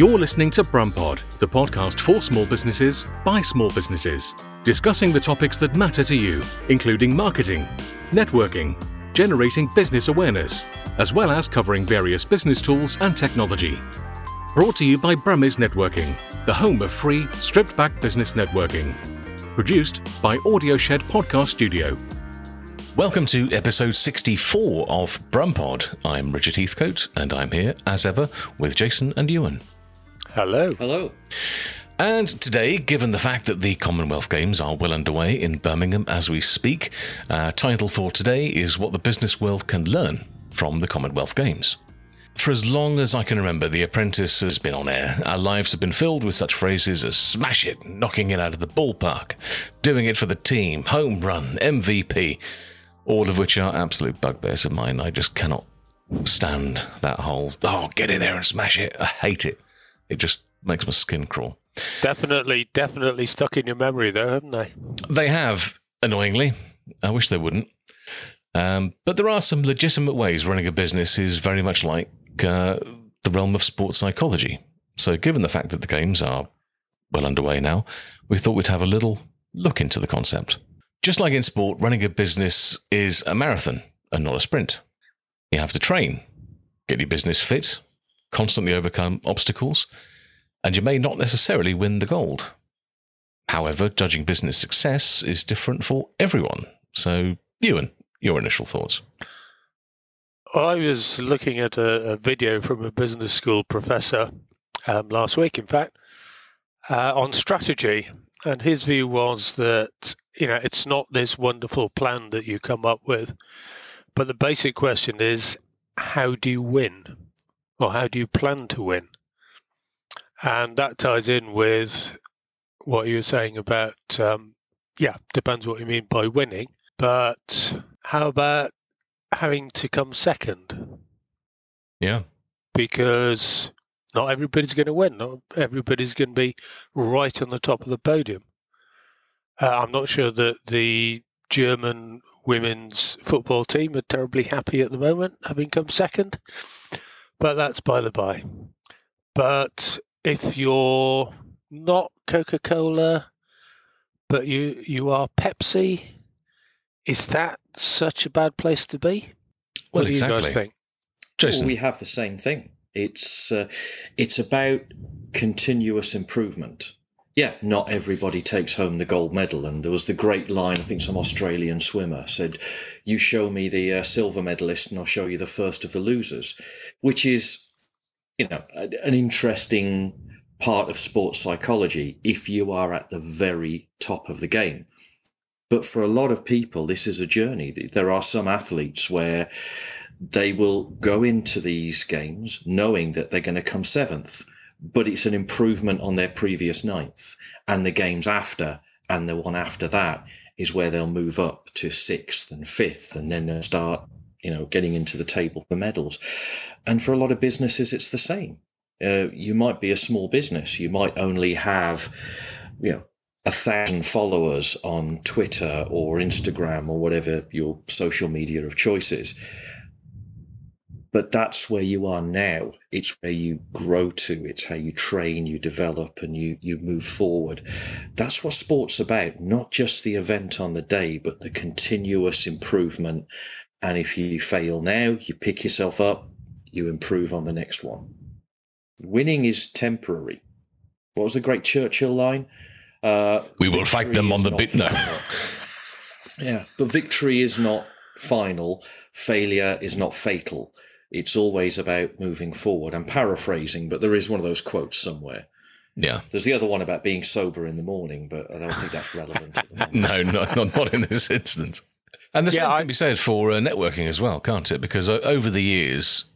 You're listening to Brumpod, the podcast for small businesses by small businesses, discussing the topics that matter to you, including marketing, networking, generating business awareness, as well as covering various business tools and technology. Brought to you by Brummies Networking, the home of free, stripped back business networking. Produced by Audio Shed Podcast Studio. Welcome to episode 64 of Brumpod. I'm Richard Heathcote, and I'm here, as ever, with Jason and Ewan. Hello. Hello. And today, given the fact that the Commonwealth Games are well underway in Birmingham as we speak, uh, title for today is What the Business World Can Learn from the Commonwealth Games. For as long as I can remember, The Apprentice has been on air. Our lives have been filled with such phrases as smash it, knocking it out of the ballpark, doing it for the team, home run, MVP, all of which are absolute bugbears of mine. I just cannot stand that whole, oh, get in there and smash it. I hate it. It just makes my skin crawl. Definitely, definitely stuck in your memory, though, haven't they? They have, annoyingly. I wish they wouldn't. Um, but there are some legitimate ways running a business is very much like uh, the realm of sports psychology. So, given the fact that the games are well underway now, we thought we'd have a little look into the concept. Just like in sport, running a business is a marathon and not a sprint. You have to train, get your business fit, constantly overcome obstacles, and you may not necessarily win the gold. However, judging business success is different for everyone. So, Ewan, your initial thoughts? I was looking at a, a video from a business school professor um, last week, in fact, uh, on strategy. And his view was that, you know, it's not this wonderful plan that you come up with, but the basic question is how do you win? Or how do you plan to win? And that ties in with what you were saying about, um, yeah, depends what you mean by winning. But how about having to come second? Yeah. Because not everybody's going to win. Not everybody's going to be right on the top of the podium. Uh, I'm not sure that the German women's football team are terribly happy at the moment, having come second, but that's by the by. But if you're not Coca Cola, but you you are Pepsi, is that such a bad place to be? Well, what do exactly. you guys think? Jason. Well, we have the same thing. It's uh, it's about continuous improvement. Yeah, not everybody takes home the gold medal, and there was the great line. I think some Australian swimmer said, "You show me the uh, silver medalist, and I'll show you the first of the losers," which is, you know, an interesting part of sports psychology. If you are at the very top of the game, but for a lot of people, this is a journey. There are some athletes where they will go into these games knowing that they're going to come seventh, but it's an improvement on their previous ninth. And the games after and the one after that is where they'll move up to sixth and fifth, and then they'll start, you know, getting into the table for medals. And for a lot of businesses, it's the same. Uh, you might be a small business. You might only have, you know, a thousand followers on Twitter or Instagram or whatever your social media of choice is. But that's where you are now. It's where you grow to. It's how you train, you develop, and you, you move forward. That's what sport's about. Not just the event on the day, but the continuous improvement. And if you fail now, you pick yourself up, you improve on the next one. Winning is temporary. What was the great Churchill line? Uh, We will fight them on the bit- no. final. Yeah, but victory is not final. Failure is not fatal. It's always about moving forward. I'm paraphrasing, but there is one of those quotes somewhere. yeah. There's the other one about being sober in the morning, but I don't think that's relevant at the moment. No, not, not, not in this instance. And the Yeah, same I- can be said for uh, networking as well, can't it? Because o- over the years,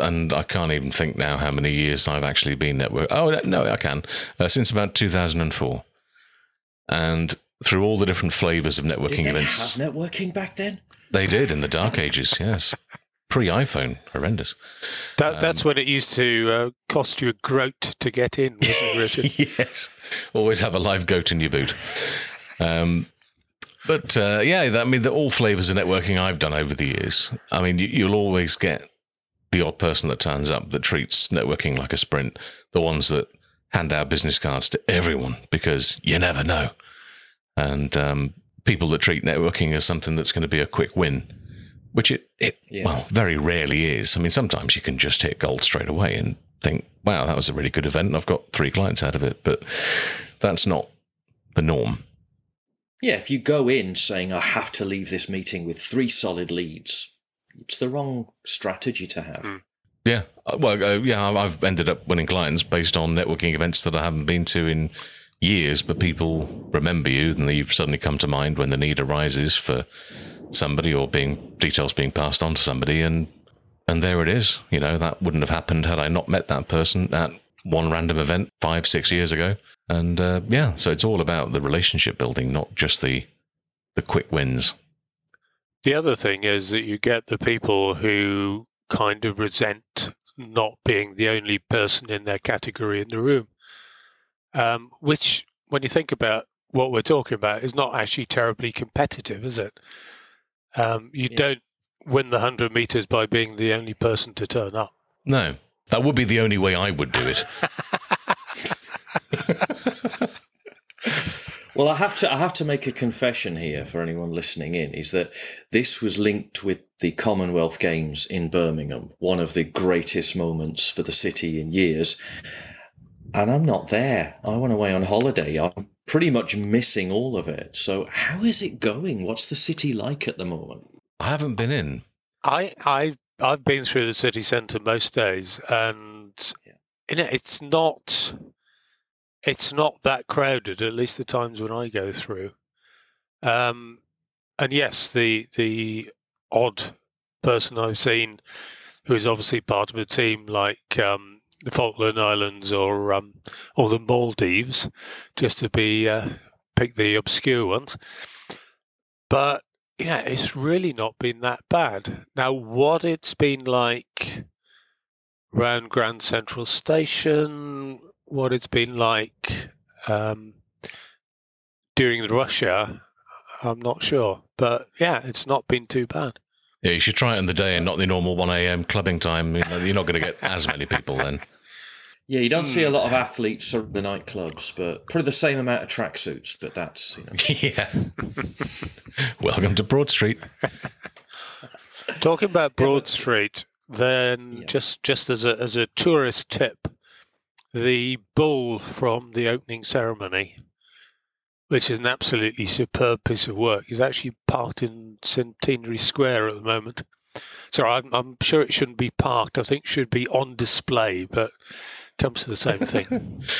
and I can't even think now how many years I've actually been network. Oh no, I can. Uh, since about 2004, and through all the different flavors of networking Did they events, have networking back then? they did in the dark ages. Yes, pre-iPhone, horrendous. That, that's when it used to uh, cost you a groat to get in, yes, always have a live goat in your boot. Um, but uh, yeah, that, I mean, the, all flavors of networking I've done over the years. I mean, you, you'll always get the odd person that turns up that treats networking like a sprint, the ones that hand out business cards to everyone because you never know, and um, people that treat networking as something that's going to be a quick win, which it, it Yeah. well very rarely is. I mean, sometimes you can just hit gold straight away and think, wow, that was a really good event. and I've got three clients out of it, but that's not the norm. Yeah, if you go in saying, I have to leave this meeting with three solid leads, it's the wrong strategy to have. Yeah, Uh, well, uh, yeah, I- I've ended up winning clients based on networking events that I haven't been to in years, but people remember you, and you suddenly come to mind when the need arises for somebody or being details being passed on to somebody, and and there it is. You know, that wouldn't have happened had I not met that person at one random event five, six years ago. And uh, yeah, so it's all about the relationship building, not just the the quick wins. The other thing is that you get the people who kind of resent not being the only person in their category in the room, um, which, when you think about what we're talking about, is not actually terribly competitive, is it? Um, you Yeah. don't win the 100 meters by being the only person to turn up. No, that would be the only way I would do it. Well, I have to I have to make a confession here for anyone listening in is that this was linked with the Commonwealth Games in Birmingham, one of the greatest moments for the city in years. And I'm not there. I went away on holiday. I'm pretty much missing all of it. So how is it going? What's the city like at the moment? I haven't been in. I I I've been through the city centre most days, and Yeah. you know it's not it's not that crowded. At least the times when I go through. Um, and yes, the the odd person I've seen who is obviously part of a team like um, the Falkland Islands or um, or the Maldives, just to be uh, pick the obscure ones. But yeah, it's really not been that bad. Now, what it's been like around Grand Central Station, what it's been like um, during the I'm not sure. But yeah, it's not been too bad. Yeah, you should try it in the day and not the normal 1 a.m. clubbing time. You know, You're not going to get as many people then. Yeah, you don't see a lot of hmm. athletes at the nightclubs, but probably the same amount of tracksuits. But that's you know. yeah. Welcome to Broad Street. Talking about Yeah, Broad but- Street, then Yeah. just just as a as a tourist tip, the bull from the opening ceremony, which is an absolutely superb piece of work, is actually parked in Centenary Square at the moment. So I'm I'm sure it shouldn't be parked. I think it should be on display, but comes to the same thing.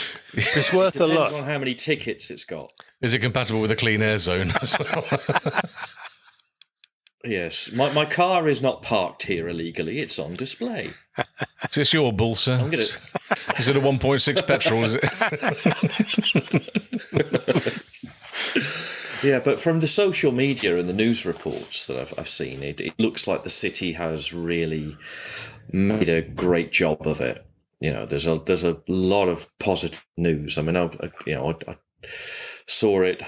it's worth a Depends look. on how many tickets it's got. Is it compatible with a clean air zone as well? Yes, my, my car is not parked here illegally. It's on display. is this your bull, sir? I'm gonna- Is it a 1.6 petrol? Is it? Yeah, but from the social media and the news reports that I've, I've seen, it, it looks like the city has really made a great job of it. You know, there's a there's a lot of positive news. I mean, I, you know, I, I saw it.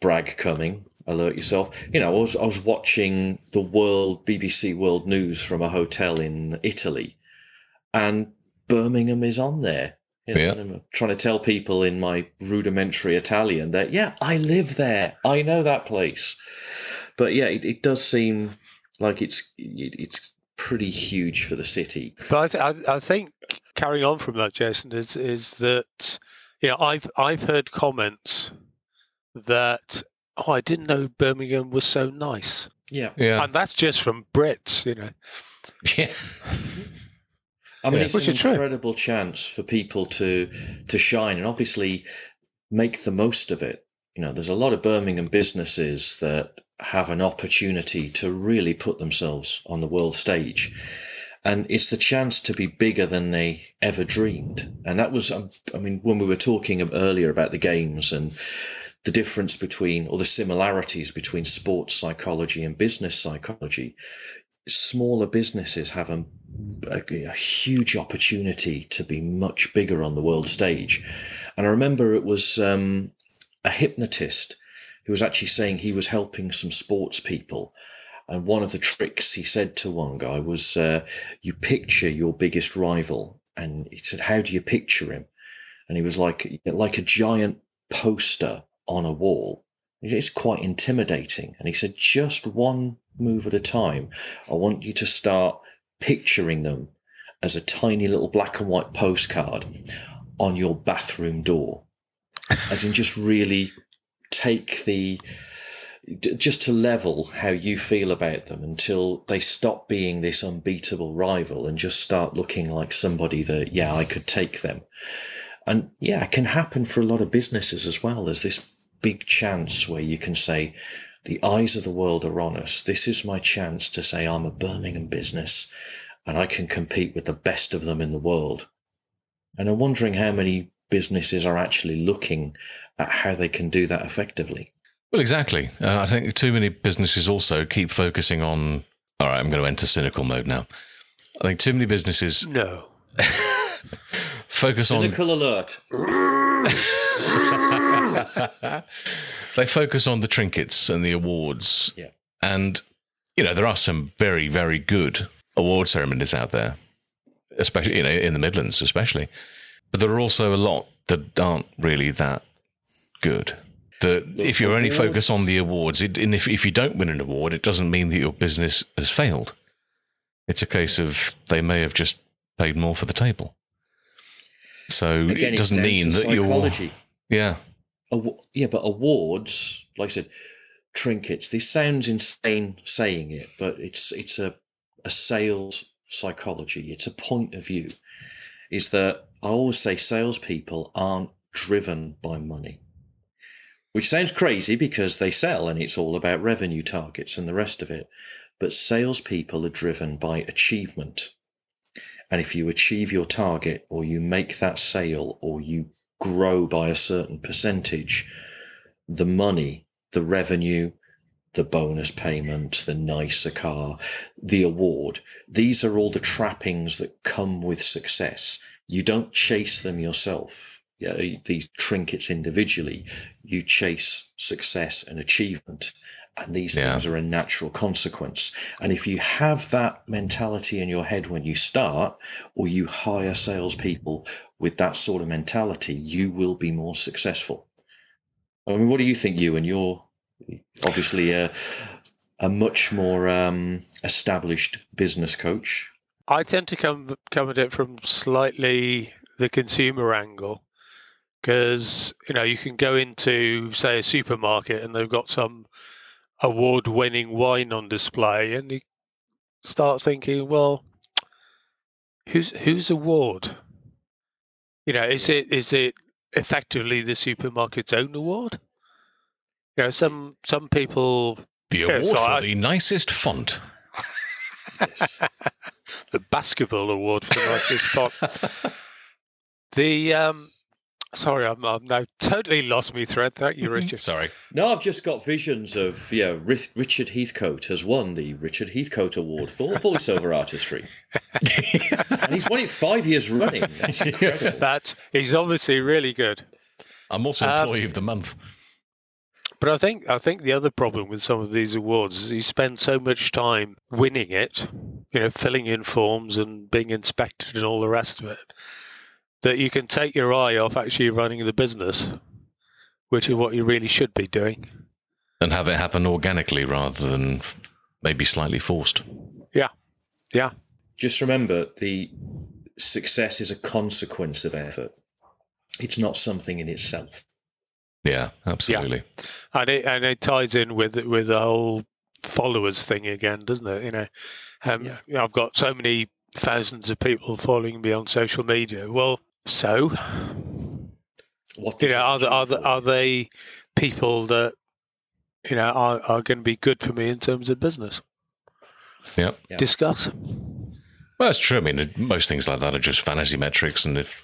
Brag coming. Alert yourself. You know, I was I was watching the world BBC World News from a hotel in Italy, and Birmingham is on there. You know, Yeah. I'm trying to tell people in my rudimentary Italian that yeah, I live there. I know that place. But yeah, it, it does seem like it's it, it's pretty huge for the city. But I, th- I, I think carrying on from that, Jason, is is that you know I've I've heard comments that oh I didn't know Birmingham was so nice, Yeah, Yeah. and that's just from Brits, you know. yeah. I mean, Yeah. it's Which an is true. incredible chance for people to to shine and obviously make the most of it. You know, there's a lot of Birmingham businesses that have an opportunity to really put themselves on the world stage. And it's the chance to be bigger than they ever dreamed. And that was, um, I mean, when we were talking earlier about the games and the difference between, or the similarities between sports psychology and business psychology, smaller businesses have a, a, a huge opportunity to be much bigger on the world stage. And I remember it was um, a hypnotist who was actually saying he was helping some sports people. And one of the tricks he said to one guy was, uh, "You picture your biggest rival." And he said, "How do you picture him?" And he was like, "Like a giant poster on a wall." It's quite intimidating. And he said, "Just one move at a time. I want you to start picturing them as a tiny little black and white postcard on your bathroom door. As in, just really take the just to level how you feel about them until they stop being this unbeatable rival and just start looking like somebody that, yeah, I could take them. And yeah, it can happen for a lot of businesses as well. There's this big chance where you can say, the eyes of the world are on us. This is my chance to say I'm a Birmingham business and I can compete with the best of them in the world. And I'm wondering how many businesses are actually looking at how they can do that effectively. Well, exactly. Uh, I think too many businesses also keep focusing on. All right, I'm going to enter cynical mode now. I think too many businesses No. focus on Cynical alert. they focus on the trinkets and the awards. Yeah. And, you know, there are some very, very good award ceremonies out there, especially, you know, in the Midlands, especially. But there are also a lot that aren't really that good. That if you only focus on the awards, it, and if, if you don't win an award, it doesn't mean that your business has failed. It's a case of they may have just paid more for the table. So Again, it doesn't mean that you're. Yeah. Awa- yeah, but awards, like I said, trinkets. This sounds insane saying it, but it's it's a a sales psychology. It's a point of view. Is that I always say salespeople aren't driven by money, which sounds crazy because they sell and it's all about revenue targets and the rest of it. But salespeople are driven by achievement. And if you achieve your target or you make that sale or you grow by a certain percentage, the money, the revenue, the bonus payment, the nicer car, the award, these are all the trappings that come with success. You don't chase them yourself. Yeah, these trinkets individually, you chase success and achievement. And these Yeah. things are a natural consequence. And if you have that mentality in your head when you start, or you hire salespeople with that sort of mentality, you will be more successful. I mean, what do you think, you and you're obviously a, a much more um, established business coach. I tend to come come at it from slightly the consumer angle because you know you can go into say a supermarket and they've got some award-winning wine on display and you start thinking well who's whose award? You know is it is it effectively the supermarket's own award? You know some some people The award so for I- the nicest font. the basketball award for the nicest font. The um sorry I'm, I'm now totally lost me thread thank you richard Sorry. No, I've just got visions of yeah. Ri- Richard Heathcote has won the Richard Heathcote Award for voiceover artistry, and he's won it five years running. That's incredible. that he's obviously really good I'm also Um, employee of the month. But I think I think the other problem with some of these awards is you spend so much time winning it, you know, filling in forms and being inspected and all the rest of it, that you can take your eye off actually running the business, which is what you really should be doing. And have it happen organically rather than maybe slightly forced. Yeah, Yeah. Just remember, the success is a consequence of effort. It's not something in itself. Yeah, absolutely. Yeah. and it and it ties in with with the whole followers thing again, doesn't it? You know, um, Yeah. you know, I've got so many thousands of people following me on social media. Well, so What you know, are, the, are, the, are they people that you know are, are going to be good for me in terms of business? Yep. Yeah. Discuss. Well, that's true. I mean, most things like that are just vanity metrics, and if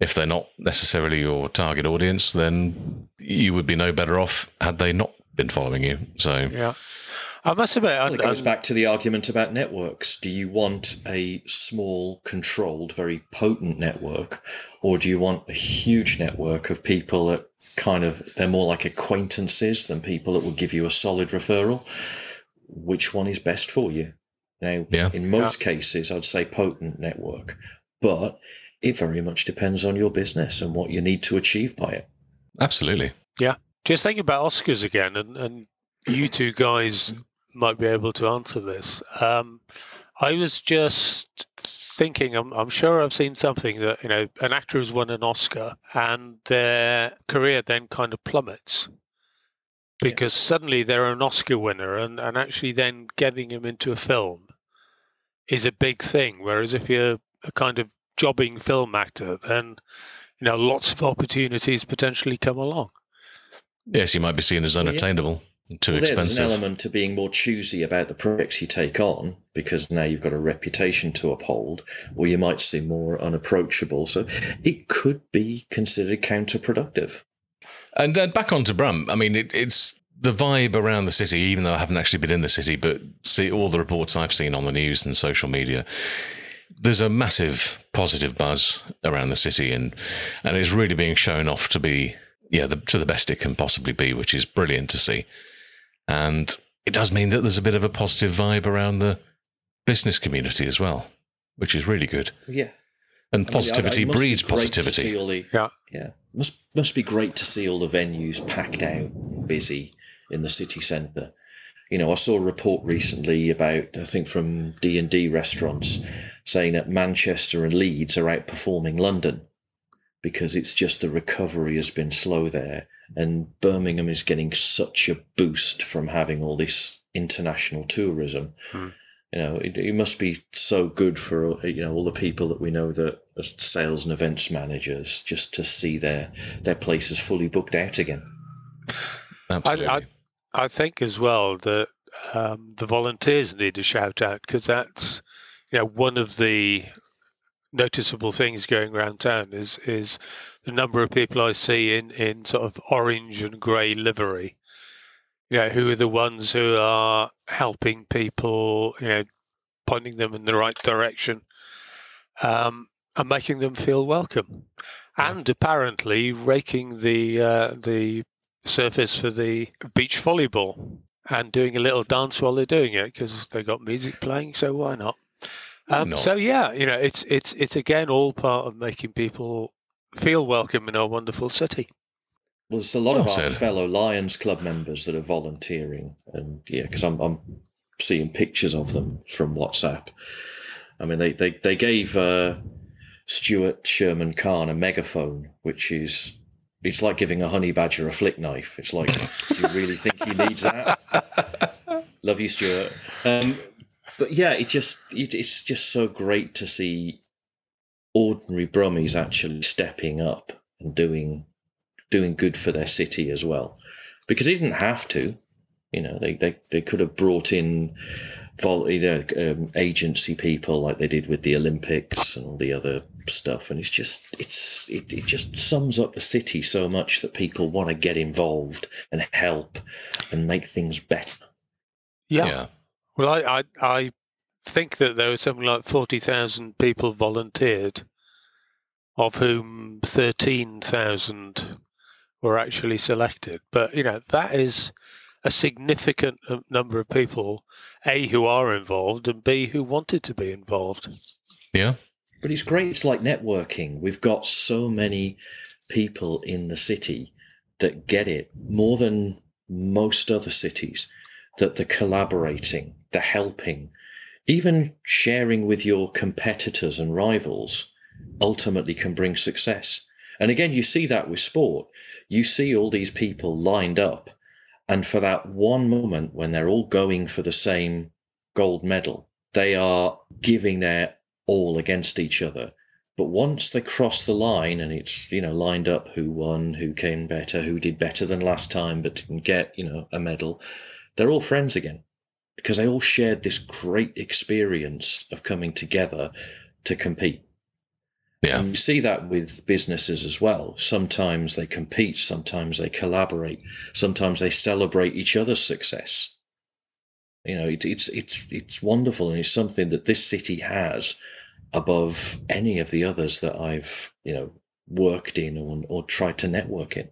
if they're not necessarily your target audience, then you would be no better off had they not been following you. So Yeah, I must admit, Well, it goes back to the argument about networks. Do you want a small, controlled, very potent network, or do you want a huge network of people that kind of they're more like acquaintances than people that will give you a solid referral? which one is best for you. Now, Yeah. in most cases, I'd say potent network, but it very much depends on your business and what you need to achieve by it. Absolutely. Yeah. Just thinking about Oscars again, and, and you two guys might be able to answer this. Um, I was just thinking, I'm, I'm sure I've seen something that, you know, an actor has won an Oscar and their career then kind of plummets because suddenly they're an Oscar winner and, and actually then getting them into a film is a big thing. Whereas if you're a kind of jobbing film actor, then, you know, lots of opportunities potentially come along. Yes, you might be seen as unattainable. yeah. Too Well, there's an element to being more choosy about the projects you take on because now you've got a reputation to uphold, or you might seem more unapproachable. So it could be considered counterproductive. And uh, back onto Brum. I mean, it, it's the vibe around the city, even though I haven't actually been in the city, but see all the reports I've seen on the news and social media. There's a massive positive buzz around the city, and and it's really being shown off to be yeah the, to the best it can possibly be, which is brilliant to see. And it does mean that there's a bit of a positive vibe around the business community as well, which is really good. Yeah. And I mean, positivity it must be breeds great positivity. the- Yeah. Yeah, must must be great to see all the venues packed out, busy in the city centre. You know, I saw a report recently about I think from D and D restaurants saying that Manchester and Leeds are outperforming London because it's just the recovery has been slow there, and Birmingham is getting such a boost from having all this international tourism. Hmm. You know, it, it must be so good for you know all the people that we know that are sales and events managers just to see their their places fully booked out again. Absolutely. I, I think as well that um, the volunteers need a shout out because that's you know one of the noticeable things going around town is is the number of people I see in in sort of orange and grey livery. You know, who are the ones who are helping people, you know, pointing them in the right direction, um, and making them feel welcome, Yeah. and apparently raking the uh, the surface for the beach volleyball and doing a little dance while they're doing it because they got music playing. So why not? Why Um, not? So yeah, you know, it's it's it's again all part of making people feel welcome in our wonderful city. Well, there's a lot Well of our said. fellow Lions Club members that are volunteering, and yeah, because I'm I'm seeing pictures of them from WhatsApp. I mean, they they they gave uh, Stuart Sherman Khan a megaphone, which is it's like giving a honey badger a flick knife. It's like, do you really think he needs that? Love you, Stuart. Um, but yeah, it just it, it's just so great to see ordinary Brummies actually stepping up and doing doing good for their city as well, because they didn't have to. You know, they they, they could have brought in vol- you know, um, agency people like they did with the Olympics and all the other stuff, and it's just it's it, it just sums up the city so much that people want to get involved and help and make things better. Yeah. yeah. Well, I, I I think that there was something like forty thousand people volunteered, of whom thirteen thousand were actually selected. But you know that is a significant uh, number of people, a who are involved and b who wanted to be involved. Yeah. But it's great. It's like networking. We've got so many people in the city that get it more than most other cities, that they're collaborating, they're helping, even sharing with your competitors and rivals ultimately can bring success. And again, you see that with sport. You see all these people lined up, and for that one moment when they're all going for the same gold medal, they are giving their all against each other. But once they cross the line and it's, you know, lined up who won, who came better, who did better than last time but didn't get, you know, a medal, they're all friends again because they all shared this great experience of coming together to compete. Yeah. And you see that with businesses as well. Sometimes they compete, sometimes they collaborate, sometimes they celebrate each other's success. You know, it, it's it's it's wonderful, and it's something that this city has above any of the others that I've you know worked in or or tried to network in.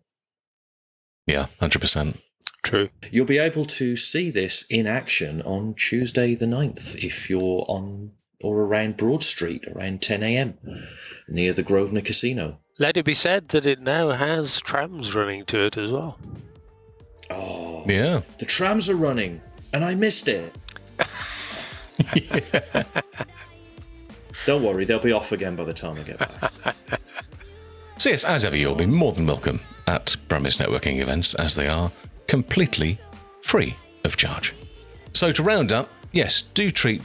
Yeah. 100%. True. You'll be able to see this in action on Tuesday the 9th if you're on or around Broad Street around 10 a.m. near the Grosvenor Casino. Let it be said that it now has trams running to it as well. Oh, Yeah. the trams are running and I missed it. Don't worry, they'll be off again by the time I get back. So, yes, as ever, you'll be more than welcome at Brummies Networking events as they are completely free of charge. So, to round up, yes, do treat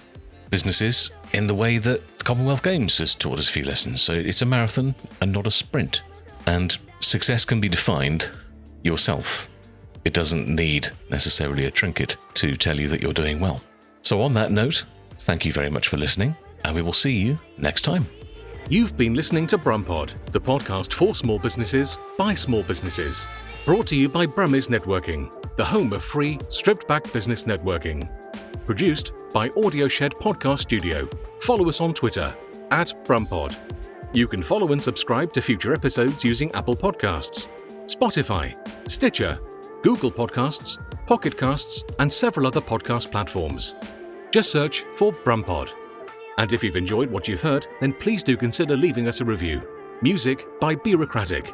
businesses in the way that Commonwealth Games has taught us a few lessons. So, it's a marathon and not a sprint. And success can be defined yourself. It doesn't need necessarily a trinket to tell you that you're doing well. So, on that note, thank you very much for listening, and we will see you next time. You've been listening to Brumpod, the podcast for small businesses by small businesses. Brought to you by Brummies Networking, the home of free, stripped back business networking. Produced by Audio Shed Podcast Studio. Follow us on Twitter at Brumpod. You can follow and subscribe to future episodes using Apple Podcasts, Spotify, Stitcher, Google Podcasts, Pocket Casts, and several other podcast platforms. Just search for Brumpod. And if you've enjoyed what you've heard, then please do consider leaving us a review. Music by Bureaucratic.